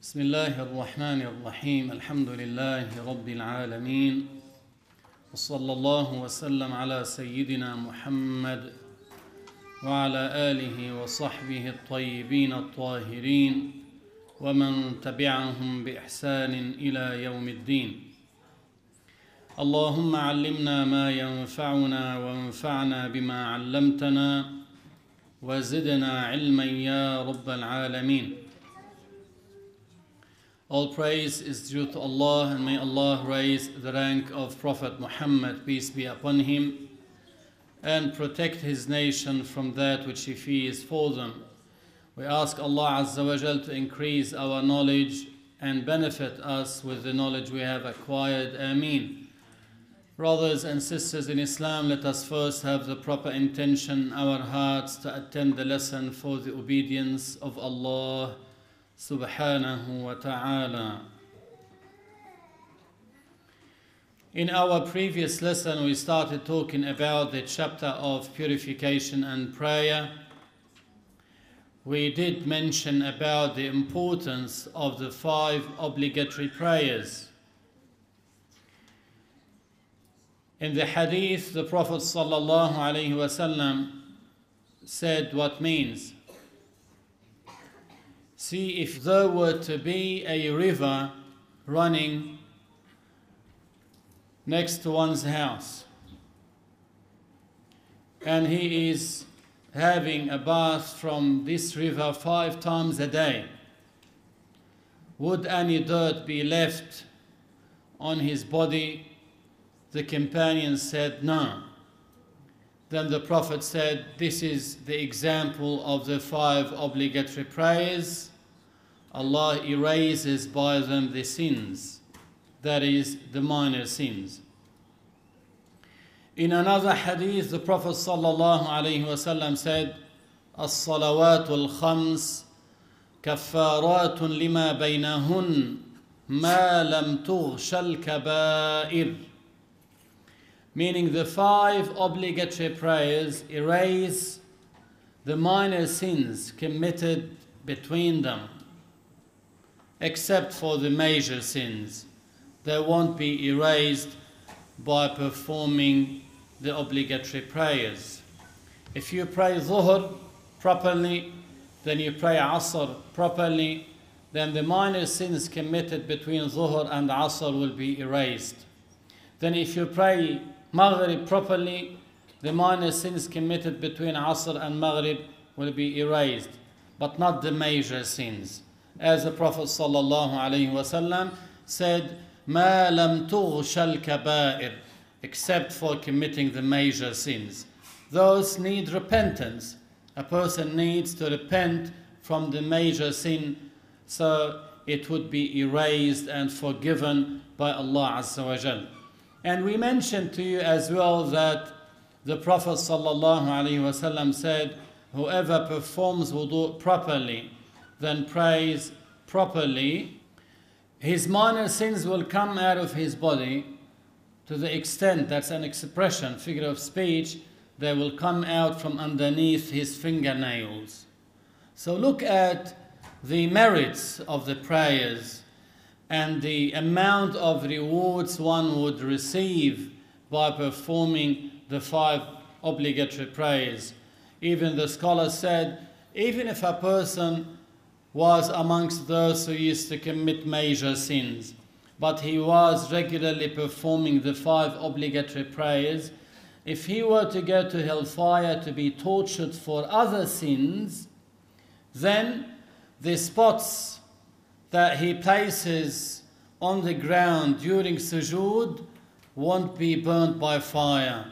بسم الله الرحمن الرحيم. الحمد لله رب العالمين. وصلى الله وسلم على سيدنا محمد وعلى آله وصحبه الطيبين الطاهرين ومن تبعهم بإحسان إلى يوم الدين. اللهم علمنا ما ينفعنا وانفعنا بما علمتنا وزدنا علما يا رب العالمين. All praise is due to Allah and may Allah raise the rank of Prophet Muhammad, peace be upon him, and protect his nation from that which he fears for them. We ask Allah Azza wa Jal to increase our knowledge and benefit us with the knowledge we have acquired. Ameen. Brothers and sisters in Islam, let us first have the proper intention in our hearts to attend the lesson for the obedience of Allah subhanahu wa ta'ala. In our previous lesson, we started talking about the chapter of purification and prayer. We did mention about the importance of the five obligatory prayers. In the hadith, the Prophet wasallam said what means. See, if there were to be a river running next to one's house, and he is having a bath from this river five times a day, would any dirt be left on his body? The companion said, No. Then the Prophet said, This is the example of the five obligatory prayers. Allah erases by them the sins, that is, the minor sins. In another hadith, the Prophet ﷺ said, الصلوات الخمس كفارات لما بينهن ما لم تغش الكبائر meaning the five obligatory prayers erase the minor sins committed between them, except for the major sins. They won't be erased by performing the obligatory prayers. If you pray Dhuhr properly, then you pray Asr properly, then the minor sins committed between Dhuhr and Asr will be erased. Then if you pray Maghrib properly, the minor sins committed between Asr and Maghrib will be erased, but not the major sins As the Prophet ﷺ said, ما لم تغش الكبائر except for committing the major sins. Those need repentance. A person needs to repent from the major sin so it would be erased and forgiven by Allah Azza wa Jalla. And we mentioned to you as well that the Prophet ﷺ said, Whoever performs wudu properly, then prays properly, his minor sins will come out of his body to the extent that's an expression, figure of speech, they will come out from underneath his fingernails. So look at the merits of the prayers and the amount of rewards one would receive by performing the five obligatory prayers. Even the scholar said, even if a person was amongst those who used to commit major sins, but he was regularly performing the five obligatory prayers, if he were to go to hellfire to be tortured for other sins, then the spots that he places on the ground during sujood won't be burnt by fire.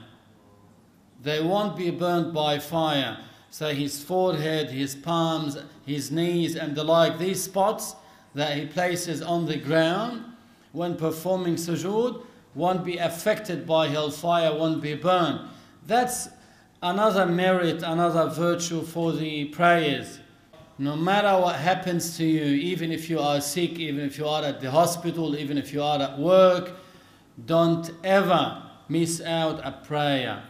They won't be burnt by fire. So his forehead, his palms, his knees, and the like, these spots that he places on the ground when performing sujood won't be affected by hellfire, won't be burned. That's another merit, another virtue for the prayers no matter what happens to you, even if you are sick, even if you are at the hospital, even if you are at work, don't ever miss out a prayer.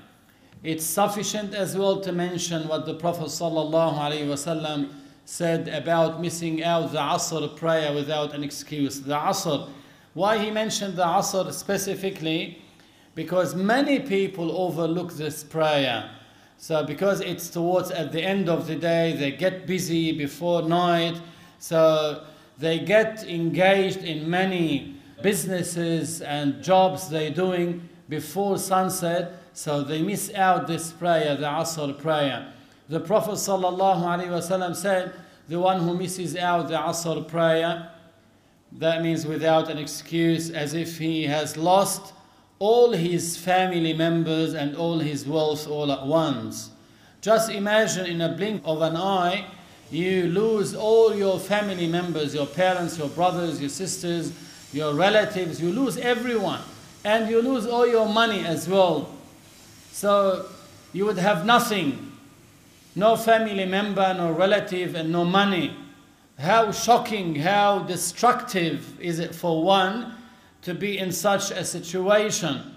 It's sufficient as well to mention what the Prophet ﷺ said about missing out the Asr prayer without an excuse. The Asr. Why he mentioned the Asr specifically? Because many people overlook this prayer. So because it's towards at the end of the day, they get busy before night. So they get engaged in many businesses and jobs they're doing before sunset. So they miss out this prayer, the Asr prayer. The Prophet ﷺ said, the one who misses out the Asr prayer, that means without an excuse, as if he has lost all his family members and all his wealth all at once. Just imagine in a blink of an eye, you lose all your family members, your parents, your brothers, your sisters, your relatives, you lose everyone. And you lose all your money as well. So you would have nothing no family member, no relative, and no money. How shocking, how destructive is it for one to be in such a situation?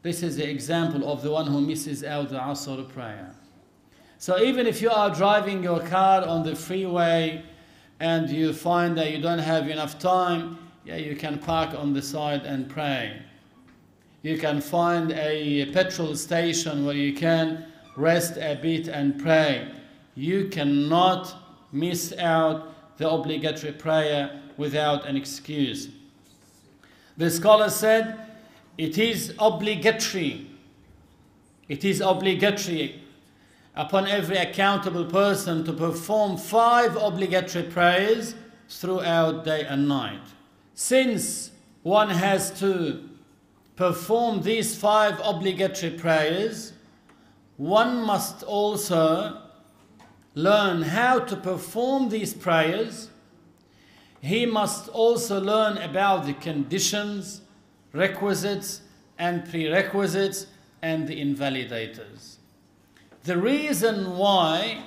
This is the example of the one who misses out the Asr prayer. So even if you are driving your car on the freeway and you find that you don't have enough time, yeah, you can park on the side and pray. You can find a petrol station where you can rest a bit and pray. You cannot miss out the obligatory prayer without an excuse. The scholar said it is obligatory. It is obligatory upon every accountable person to perform five obligatory prayers throughout day and night. Since one has to perform these five obligatory prayers, one must also learn how to perform these prayers. He must also learn about the conditions, requisites, and prerequisites, and the invalidators. The reason why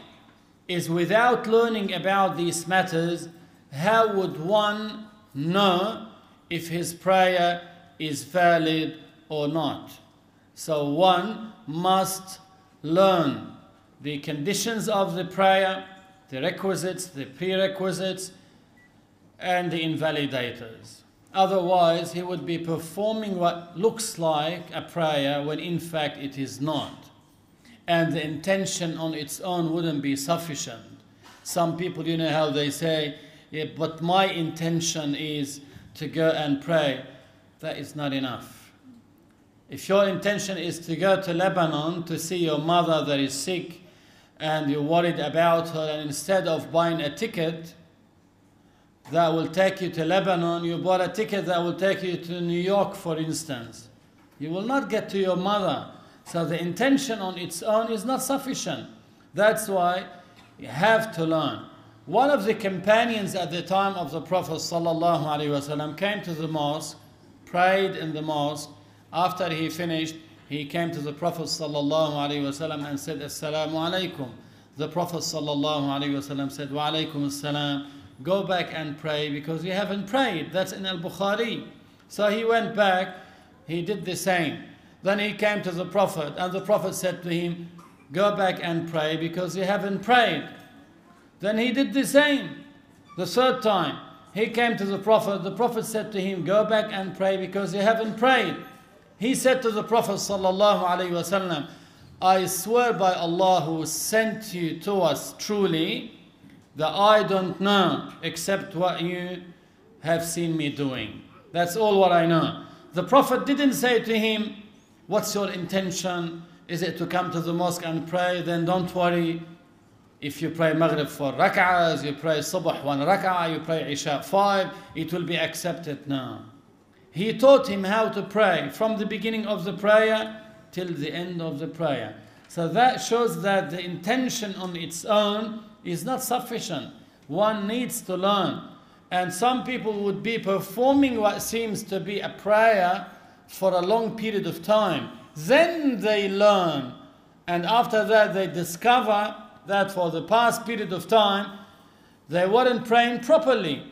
is without learning about these matters, how would one know if his prayer is valid or not? So one must learn the conditions of the prayer, the requisites, the prerequisites, and the invalidators. Otherwise, he would be performing what looks like a prayer when in fact it is not. And the intention on its own wouldn't be sufficient. Some people, you know how they say, yeah, but my intention is to go and pray. That is not enough. If your intention is to go to Lebanon to see your mother that is sick and you're worried about her, and instead of buying a ticket that will take you to Lebanon, you bought a ticket that will take you to New York, for instance, you will not get to your mother. So the intention on its own is not sufficient. That's why you have to learn. One of the companions at the time of the Prophet came to the mosque, prayed in the mosque, after he finished, he came to the Prophet ﷺ and said, Assalamu alaikum. The Prophet ﷺ said, Wa alaikum assalam. Go back and pray because you haven't prayed. That's in Al Bukhari. So he went back, he did the same. Then he came to the Prophet, and the Prophet said to him, Go back and pray because you haven't prayed. Then he did the same. The third time, he came to the Prophet. The Prophet said to him, Go back and pray because you haven't prayed. He said to the Prophet wasallam, I swear by Allah who sent you to us truly that I don't know except what you have seen me doing. That's all what I know. The Prophet didn't say to him, What's your intention? Is it to come to the mosque and pray? Then don't worry. If you pray Maghrib four rak'ahs, you pray Subh one rak'ah, you pray Isha five, it will be accepted now. He taught him how to pray from the beginning of the prayer till the end of the prayer. So that shows that the intention on its own is not sufficient. One needs to learn. And some people would be performing what seems to be a prayer for a long period of time. Then they learn. And after that, they discover that for the past period of time, they weren't praying properly.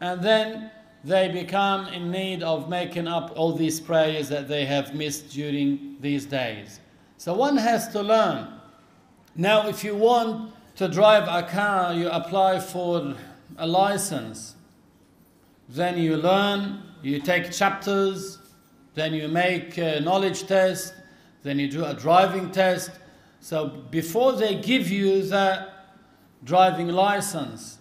And then they become in need of making up all these prayers that they have missed during these days. So one has to learn. Now, if you want to drive a car, you apply for a license. Then you learn, you take chapters, then you make a knowledge test, then you do a driving test. So before they give you the driving license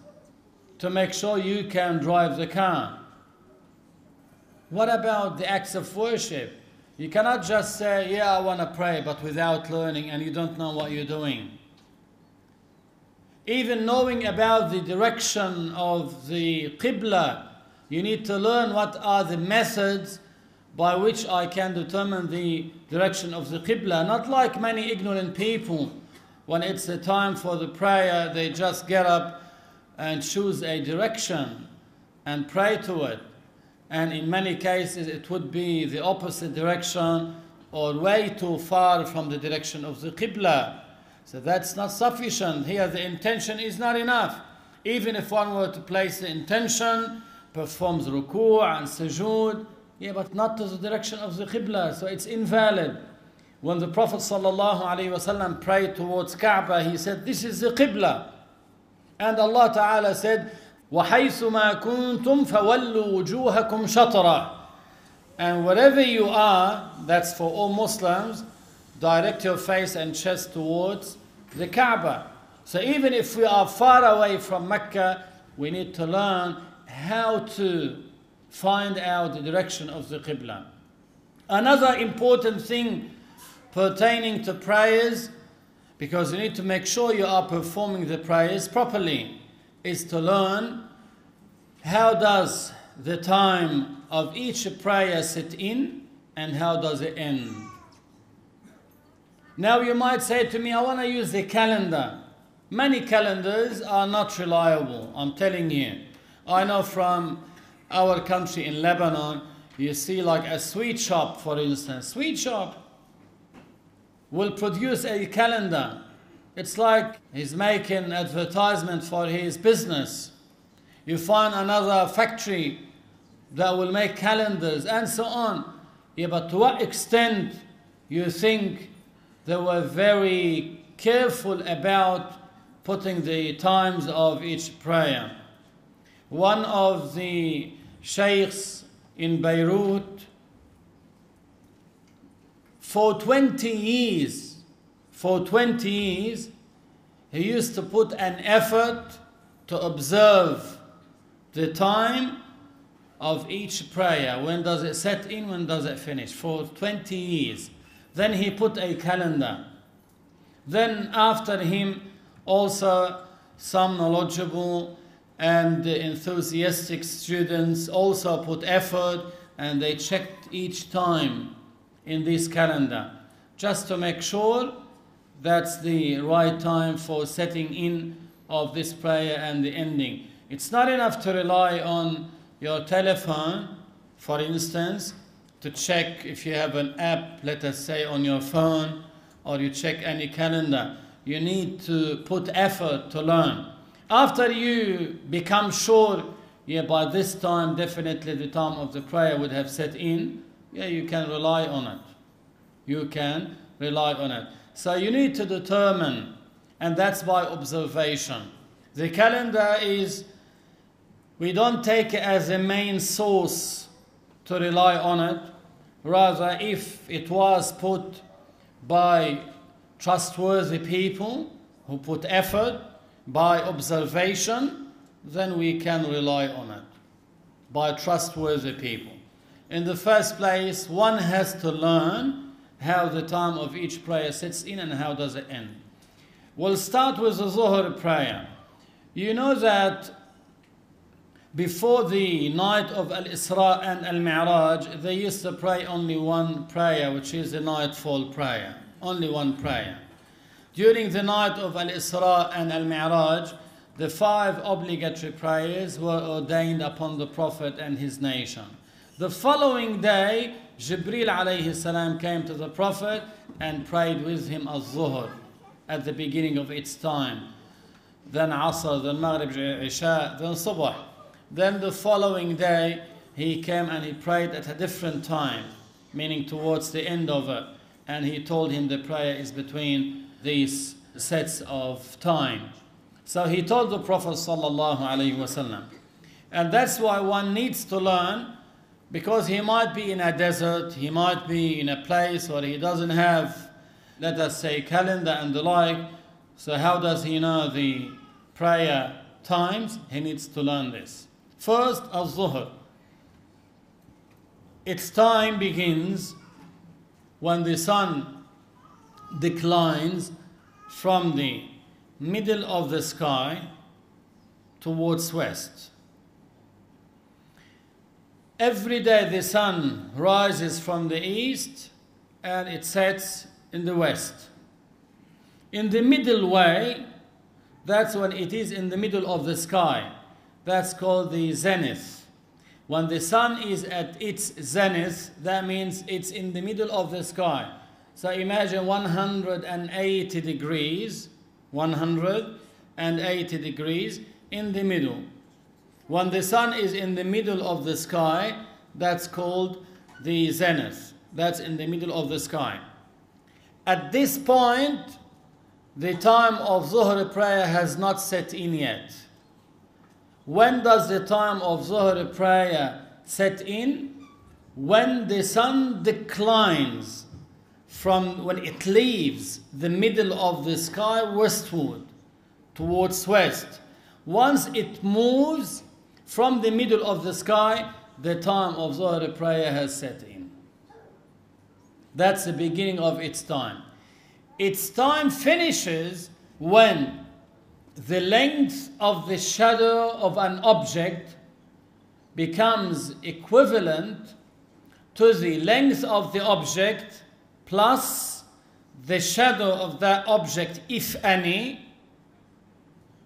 to make sure you can drive the car. What about the acts of worship? You cannot just say, Yeah, I want to pray, but without learning and you don't know what you're doing. Even knowing about the direction of the Qibla, you need to learn what are the methods by which I can determine the direction of the Qibla. Not like many ignorant people, when it's the time for the prayer, they just get up and choose a direction and pray to it. And in many cases, it would be the opposite direction or way too far from the direction of the Qibla. So that's not sufficient. Here, the intention is not enough. Even if one were to place the intention, performs ruku' and sujood, yeah, but not to the direction of the Qibla, so it's invalid. When the Prophet ﷺ prayed towards Kaaba, he said, This is the Qibla. And Allah Ta'ala said, وَحَيْثُمَا كُنْتُمْ فَوَلُّوا وُجُوهَكُمْ شَطْرًا And wherever you are, that's for all Muslims, direct your face and chest towards the Kaaba. So even if we are far away from Mecca, we need to learn how to find out the direction of the Qibla. Another important thing pertaining to prayers, because you need to make sure you are performing the prayers properly, is to learn how does the time of each prayer sit in and how does it end. Now you might say to me, I want to use the calendar. Many calendars are not reliable, I'm telling you. I know from our country in Lebanon, you see like a sweet shop, for instance. Sweet shop will produce a calendar. It's like he's making advertisement for his business. You find another factory that will make calendars and so on. Yeah, but to what extent you think they were very careful about putting the times of each prayer? One of the sheikhs in Beirut for 20 years, for 20 years, he used to put an effort to observe the time of each prayer. When does it set in? When does it finish? For 20 years. Then he put a calendar. Then after him, also some knowledgeable and the enthusiastic students also put effort and they checked each time in this calendar just to make sure that's the right time for setting in of this prayer and the ending. It's not enough to rely on your telephone, for instance, to check if you have an app, let us say on your phone, or you check any calendar. You need to put effort to learn. After you become sure, yeah, by this time, definitely the time of the prayer would have set in, yeah, you can rely on it. You can rely on it. So you need to determine, and that's by observation. The calendar is, we don't take it as a main source to rely on it. Rather, if it was put by trustworthy people who put effort, by observation, then we can rely on it by trustworthy people. In the first place, one has to learn how the time of each prayer sits in and how does it end. We'll start with the Zuhr prayer. You know that before the night of Al Isra and Al Mi'raj, they used to pray only one prayer, which is the nightfall prayer. Only one prayer. During the night of Al Isra and Al Mi'raj, the five obligatory prayers were ordained upon the Prophet and his nation. The following day, Jibril alayhi salam came to the Prophet and prayed with him al zuhr at the beginning of its time. Then Asr, then Maghrib, Isha, then Subh. Then the following day, he came and he prayed at a different time, meaning towards the end of it. And he told him the prayer is between these sets of time. So he told the Prophet wasallam. And that's why one needs to learn because he might be in a desert, he might be in a place where he doesn't have, let us say, calendar and the like. So how does he know the prayer times? He needs to learn this. First, al-zuhr. Its time begins when the sun declines from the middle of the sky towards west. Every day the sun rises from the east and it sets in the west. In the middle way, that's when it is in the middle of the sky. That's called the zenith. When the sun is at its zenith, that means it's in the middle of the sky. So imagine 180 degrees, 180 degrees in the middle. When the sun is in the middle of the sky, that's called the zenith. That's in the middle of the sky. At this point, the time of Zuhr prayer has not set in yet. When does the time of Zuhr prayer set in? When the sun declines from when it leaves the middle of the sky westward towards west. Once it moves from the middle of the sky, the time of Zuhr prayer has set in. That's the beginning of its time. Its time finishes when the length of the shadow of an object becomes equivalent to the length of the object plus the shadow of that object, if any,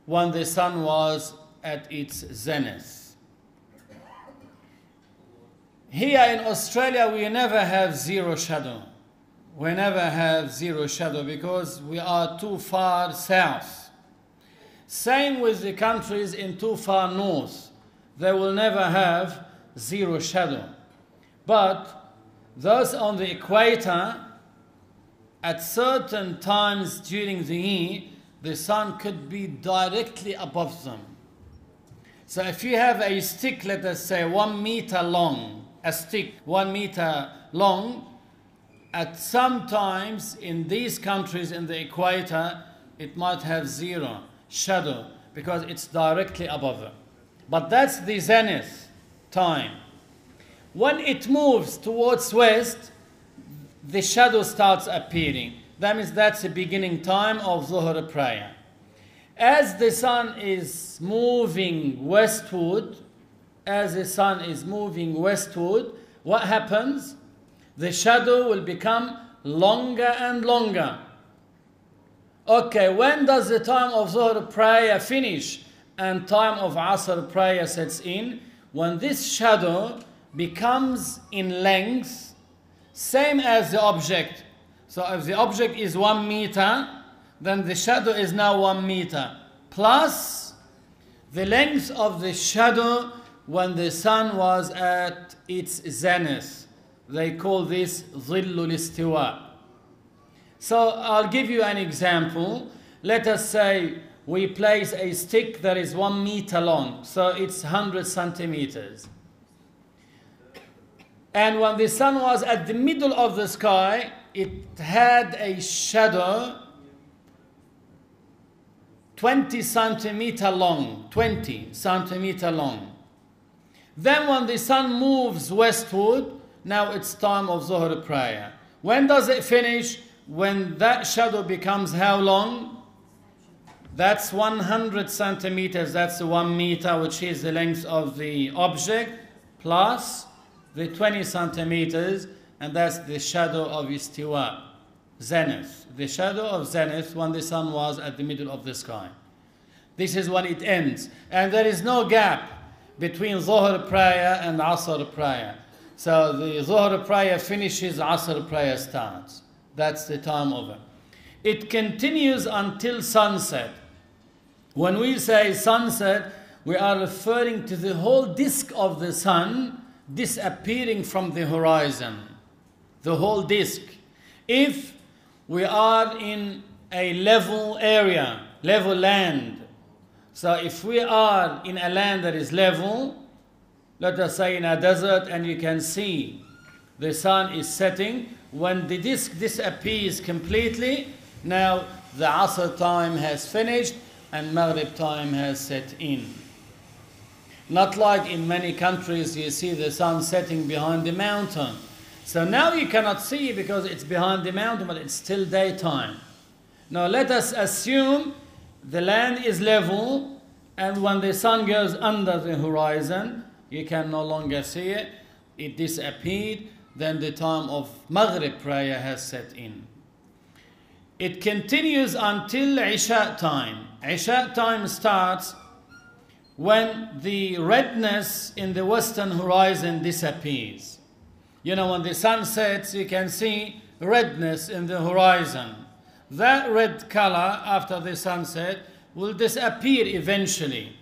when the sun was at its zenith. Here in Australia, we never have zero shadow. We never have zero shadow because we are too far south. Same with the countries in too far north. They will never have zero shadow. But those on the equator, at certain times during the year, the sun could be directly above them. So if you have a stick, let us say one meter long, a stick one meter long, at some times in these countries in the equator, it might have zero shadow because it's directly above them. But that's the zenith time. When it moves towards west, the shadow starts appearing. That means that's the beginning time of Zuhr prayer. As the sun is moving westward, as the sun is moving westward, what happens? The shadow will become longer and longer. Okay, when does the time of Zuhr prayer finish and time of Asr prayer sets in? When this shadow becomes in length same as the object. So if the object is one meter, then the shadow is now one meter. Plus the length of the shadow when the sun was at its zenith. They call this Zillul Istiwa. So I'll give you an example. Let us say we place a stick that is one meter long, so it's 100 centimeters. And when the sun was at the middle of the sky, it had a shadow 20 centimeter long, 20 centimeter long. Then when the sun moves westward, now it's time of Zuhr prayer. When does it finish? When that shadow becomes how long? That's 100 centimeters, that's one meter, which is the length of the object, plus the 20 centimeters, and that's the shadow of istiwa, zenith. The shadow of zenith when the sun was at the middle of the sky. This is when it ends. And there is no gap between Zuhr prayer and Asr prayer. So the Zuhr prayer finishes, Asr prayer starts. That's the time it. It continues until sunset. When we say sunset, we are referring to the whole disk of the sun disappearing from the horizon. The whole disk. If we are in a level area, level land, So if we are in a land that is level, let us say in a desert, and you can see the sun is setting, when the disk disappears completely, now the Asr time has finished and Maghrib time has set in. Not like in many countries you see the sun setting behind the mountain. So now you cannot see because it's behind the mountain, but it's still daytime. Now let us assume the land is level, and when the sun goes under the horizon, you can no longer see it. It disappeared. Then the time of Maghrib prayer has set in. It continues until Isha time. Isha time starts when the redness in the western horizon disappears. You know, when the sun sets, you can see redness in the horizon. That red color after the sunset will disappear eventually.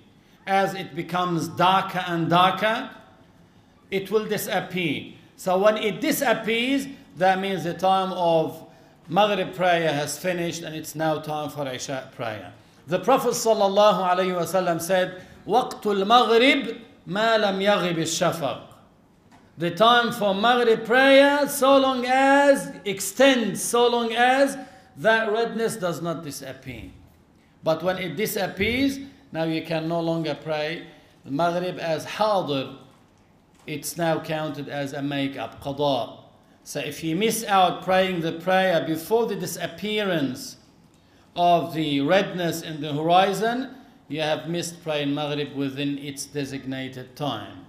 As it becomes darker and darker, it will disappear. So when it disappears, that means the time of Maghrib prayer has finished and it's now time for Isha prayer. The Prophet ﷺ said, Waqtul Maghrib ma lam yaghib shafaq. The time for Maghrib prayer, so long as extends, so long as that redness does not disappear. But when it disappears, now you can no longer pray Maghrib as halal. It's now counted as a make-up qada. So if you miss out praying the prayer before the disappearance of the redness in the horizon, you have missed praying Maghrib within its designated time.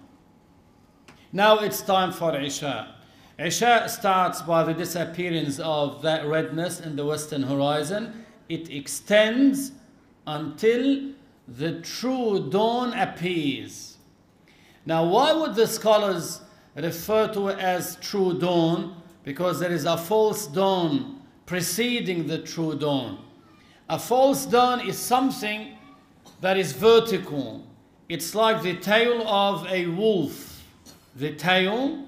Now it's time for Isha. Isha starts by the disappearance of that redness in the western horizon. It extends until the true dawn appears. Now, why would the scholars refer to it as true dawn? Because there is a false dawn preceding the true dawn. A false dawn is something that is vertical. It's like the tail of a wolf. The tail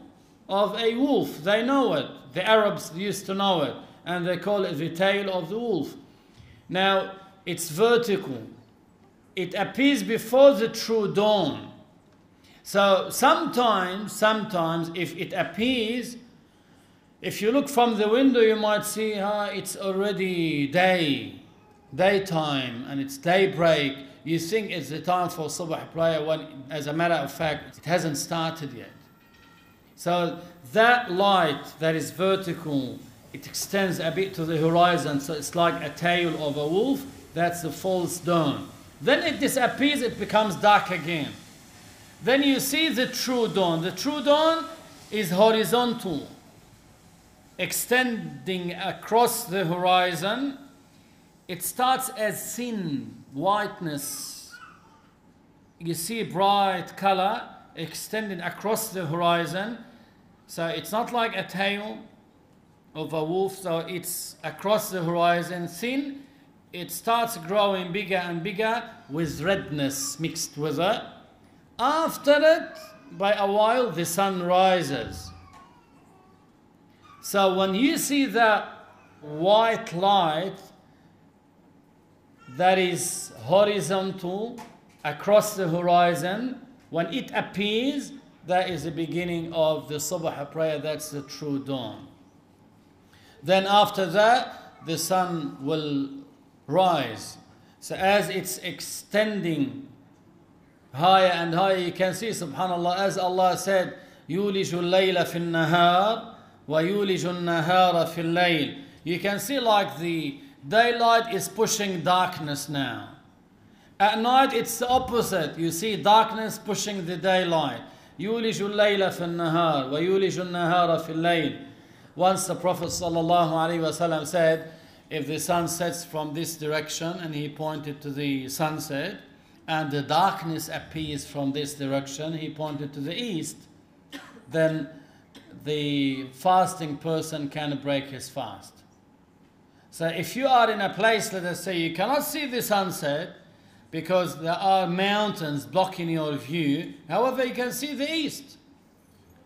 of a wolf. They know it. The Arabs used to know it. And they call it the tail of the wolf. Now, it's vertical. It appears before the true dawn. So sometimes, sometimes if it appears, if you look from the window, you might see uh, it's already day, daytime, and it's daybreak. You think it's the time for subh prayer when, as a matter of fact, it hasn't started yet. So that light that is vertical, it extends a bit to the horizon, so it's like a tail of a wolf. That's the false dawn. Then it disappears, it becomes dark again. Then you see the true dawn. The true dawn is horizontal, extending across the horizon. It starts as thin whiteness. You see bright color extending across the horizon. So it's not like a tail of a wolf, so it's across the horizon thin. It starts growing bigger and bigger with redness mixed with it after it, by a while, the sun rises. So when you see that white light that is horizontal across the horizon, when it appears, that is the beginning of the subh prayer, that's the true dawn. Then after that, the sun will rise. So as it's extending higher and higher. You can see, subhanAllah, as Allah said, يولج الليل في النهار ويولج النهار في الليل. You can see like the daylight is pushing darkness now. At night it's the opposite. You see darkness pushing the daylight. يولج الليل في النهار ويولج النهار في الليل. Once the Prophet ﷺ said, if the sun sets from this direction, and he pointed to the sunset, and the darkness appears from this direction, he pointed to the east, then the fasting person can break his fast. So if you are in a place, let us say, you cannot see the sunset because there are mountains blocking your view, however, you can see the east.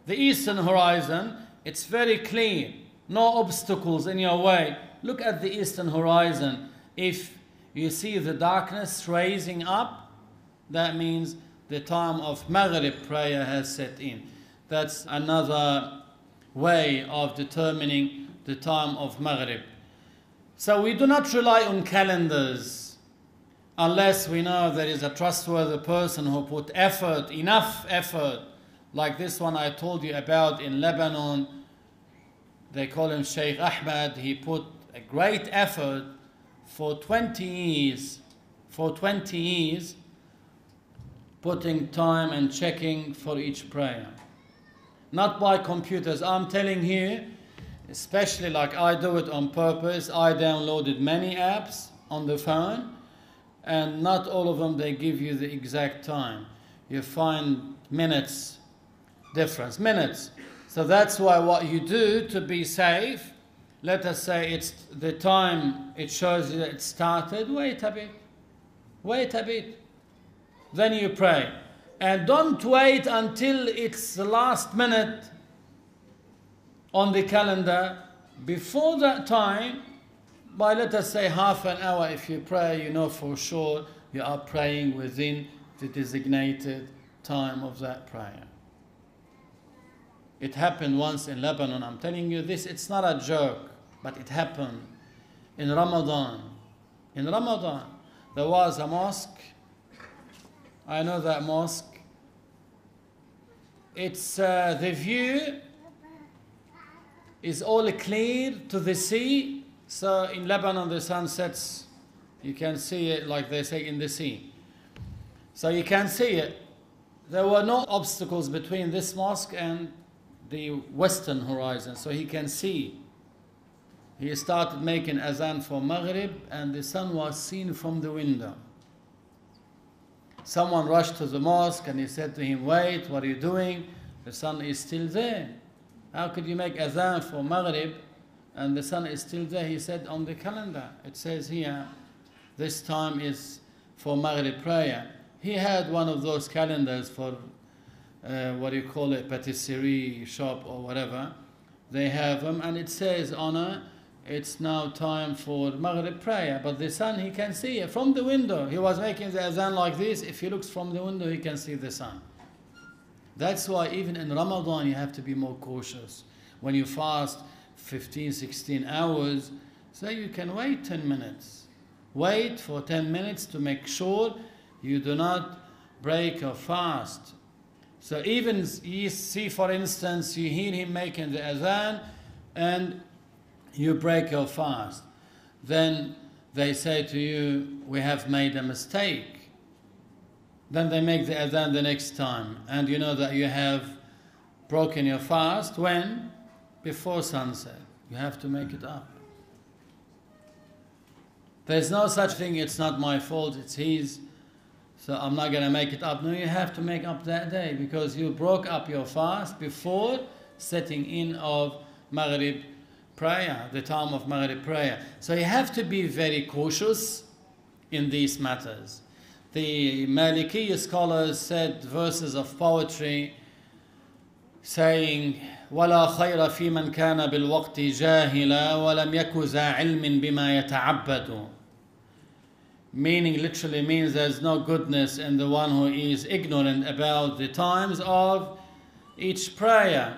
The eastern horizon, it's very clear, no obstacles in your way. Look at the eastern horizon. If you see the darkness raising up, that means the time of Maghrib prayer has set in. That's another way of determining the time of Maghrib. So we do not rely on calendars unless we know there is a trustworthy person who put effort, enough effort, like this one I told you about in Lebanon. They call him Sheikh Ahmed. He put a great effort for 20 years, for 20 years, putting time and checking for each prayer. Not by computers. I'm telling you, especially like I do it on purpose, I downloaded many apps on the phone, and not all of them they give you the exact time. You find minutes difference, minutes. So that's why what you do to be safe, let us say it's the time it shows you that it started, wait a bit. Wait a bit. Then you pray. And don't wait until it's the last minute on the calendar. Before that time, by let us say half an hour, if you pray, you know for sure you are praying within the designated time of that prayer. It happened once in Lebanon. I'm telling you this, it's not a joke, but it happened in Ramadan. In Ramadan, there was a mosque. I know that mosque. It's uh, the view is all clear to the sea. So in Lebanon, the sun sets. You can see it, like they say, in the sea. So you can see it. There were no obstacles between this mosque and the western horizon so he can see. He started making azan for Maghrib and the sun was seen from the window. Someone rushed to the mosque and he said to him, Wait, what are you doing? The sun is still there. How could you make azan for Maghrib and the sun is still there? He said, On the calendar, it says here, this time is for Maghrib prayer. He had one of those calendars for uh, what do you call it, patisserie shop or whatever. They have them, and it says on it, it's now time for Maghrib prayer. But the sun, he can see it from the window. He was making the azan like this. If he looks from the window, he can see the sun. That's why even in Ramadan, you have to be more cautious. When you fast 15, 16 hours, so you can wait 10 minutes. Wait for 10 minutes to make sure you do not break a fast so even you see, for instance, you hear him making the adhan and you break your fast. Then they say to you, we have made a mistake. Then they make the adhan the next time. And you know that you have broken your fast when? Before sunset. You have to make it up. There's no such thing, it's not my fault, it's his. So I'm not going to make it up. No, you have to make up that day because you broke up your fast before setting in of Maghrib prayer, the time of Maghrib prayer. So you have to be very cautious in these matters. The Maliki scholars said verses of poetry saying ولا خير في من كان بالوقت جاهلا ولم يك ذا علم بما يتعبد meaning literally means there's no goodness in the one who is ignorant about the times of each prayer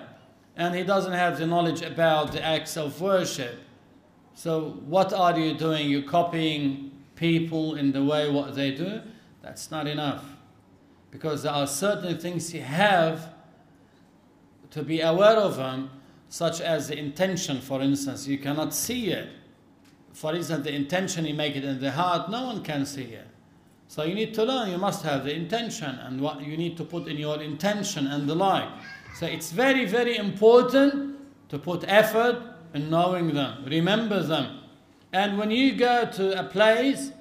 and he doesn't have the knowledge about the acts of worship. So, what are you doing? You're copying people in the way what they do? That's not enough. Because there are certain things you have to be aware of them, such as the intention, for instance. You cannot see it for instance, the intention you make it in the heart, no one can see it. So you need to learn, you must have the intention and what you need to put in your intention and the like. So it's very, very important to put effort in knowing them, remember them. And when you go to a place,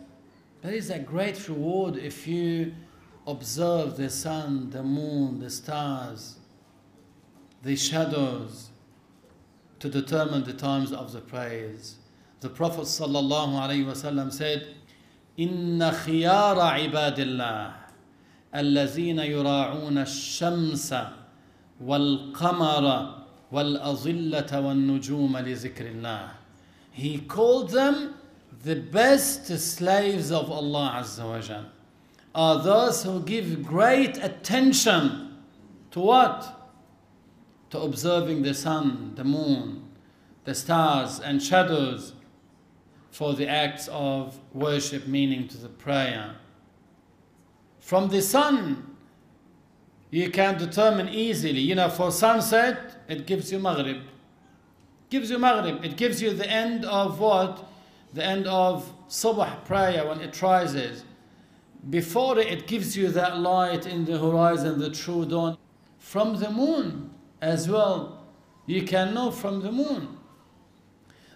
there is a great reward if you observe the sun, the moon, the stars, the shadows, to determine the times of the prayers. The Prophet ﷺ said, إن خيار عباد الله الذين يراعون الشمس والقمر والأظلة والنجوم لذكر الله. He called them the best slaves of Allah Azza wa Jal are those who give great attention to what? To observing the sun, the moon, the stars and shadows for the acts of worship, meaning to the prayer. From the sun, you can determine easily. You know, for sunset, it gives you Maghrib. Gives you Maghrib. It gives you the end of what? The end of Subh prayer when it rises. Before it, gives you that light in the horizon, the true dawn. From the moon as well. You can know from the moon.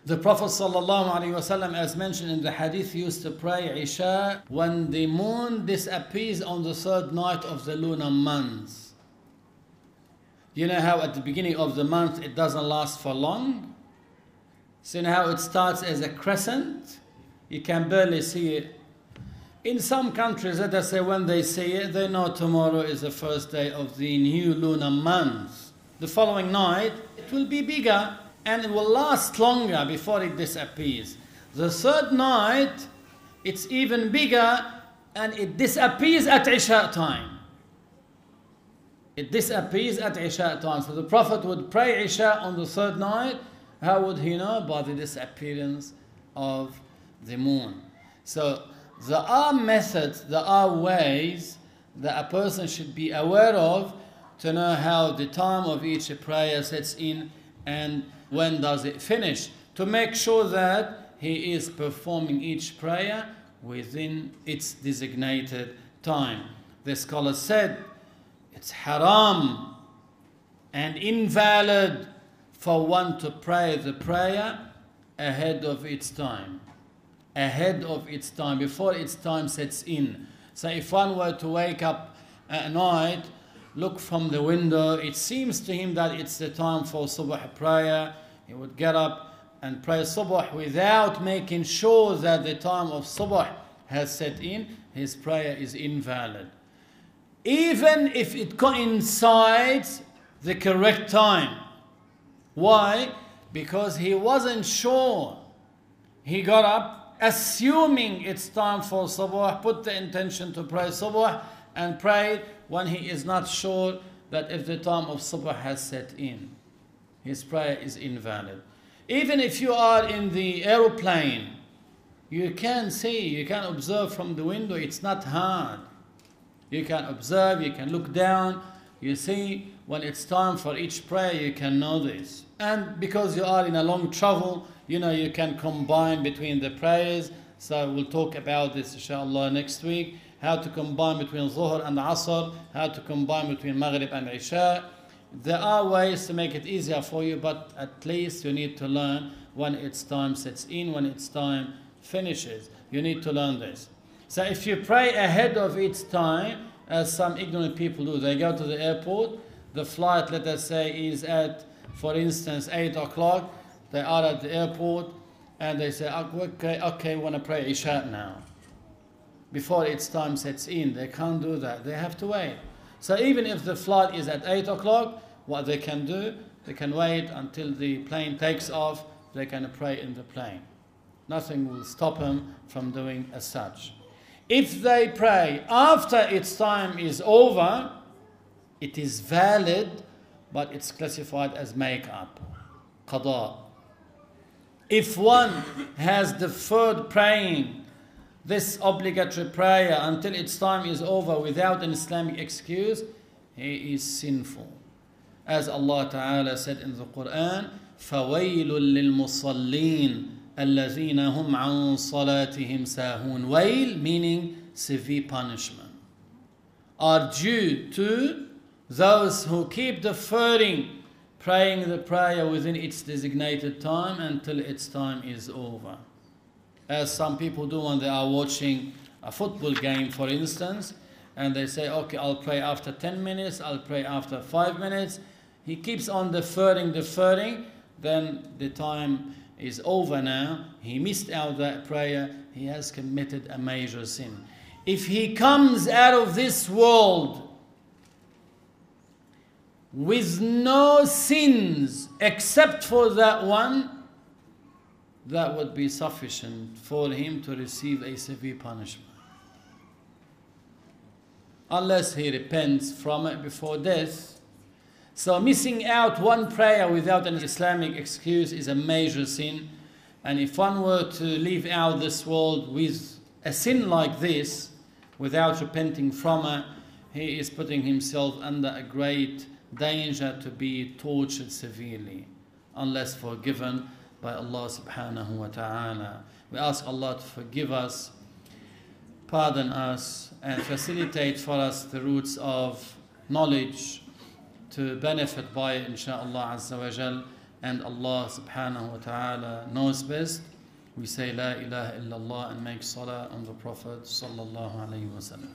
The Prophet ﷺ, as mentioned in the hadith, used to pray Isha when the moon disappears on the third night of the lunar month. You know how at the beginning of the month it doesn't last for long? See how it starts as a crescent? You can barely see it. In some countries, let us say when they see it, they know tomorrow is the first day of the new lunar month. The following night, it will be bigger and it will last longer before it disappears. The third night, it's even bigger and it disappears at Isha time. It disappears at Isha time. So the Prophet would pray Isha on the third night. How would he know? By the disappearance of the moon. So there are methods, there are ways that a person should be aware of to know how the time of each prayer sets in and when does it finish to make sure that he is performing each prayer within its designated time. The scholar said it's haram and invalid for one to pray the prayer ahead of its time. Ahead of its time, before its time sets in. So if one were to wake up at night, look from the window, it seems to him that it's the time for subh prayer, he would get up and pray subh without making sure that the time of subh has set in, his prayer is invalid. Even if it coincides the correct time. Why? Because he wasn't sure. He got up, assuming it's time for subh, put the intention to pray subh, and prayed when he is not sure that if the time of subh has set in his prayer is invalid. Even if you are in the aeroplane, you can see, you can observe from the window, it's not hard. You can observe, you can look down, you see when it's time for each prayer, you can know this. And because you are in a long travel, you know, you can combine between the prayers. So we'll talk about this inshallah next week. How to combine between Zuhr and Asr, how to combine between Maghrib and Isha. There are ways to make it easier for you, but at least you need to learn when its time sets in, when its time finishes. You need to learn this. So if you pray ahead of its time, as some ignorant people do, they go to the airport, the flight, let us say, is at, for instance, 8 o'clock. They are at the airport and they say, okay, okay, we want to pray Isha now. Before its time sets in, they can't do that. They have to wait. So even if the flight is at 8 o'clock, what they can do, they can wait until the plane takes off, they can pray in the plane. Nothing will stop them from doing as such. If they pray after its time is over, it is valid, but it's classified as make-up, qada. If one has deferred praying this obligatory prayer until its time is over without an Islamic excuse, he is sinful. As Allah Ta'ala said in the Quran, فَوَيْلٌ لِلْمُصَلِّينَ الَّذِينَ هُمْ عَنْ صَلَاتِهِمْ سَاهُونَ Wail meaning severe punishment are due to those who keep deferring praying the prayer within its designated time until its time is over as some people do when they are watching a football game, for instance, and they say, okay, I'll pray after 10 minutes, I'll pray after 5 minutes. He keeps on deferring, deferring, then the time is over now. He missed out that prayer, he has committed a major sin. If he comes out of this world with no sins except for that one, that would be sufficient for him to receive a severe punishment. Unless he repents from it before death. So, missing out one prayer without an Islamic excuse is a major sin. And if one were to leave out this world with a sin like this, without repenting from it, he is putting himself under a great danger to be tortured severely, unless forgiven by Allah subhanahu wa ta'ala. We ask Allah to forgive us, pardon us, and facilitate for us the roots of knowledge to benefit by it, inshaAllah azza wa jal. And Allah subhanahu wa ta'ala knows best. We say La ilaha illallah and make salah on the Prophet sallallahu alayhi wa sallam.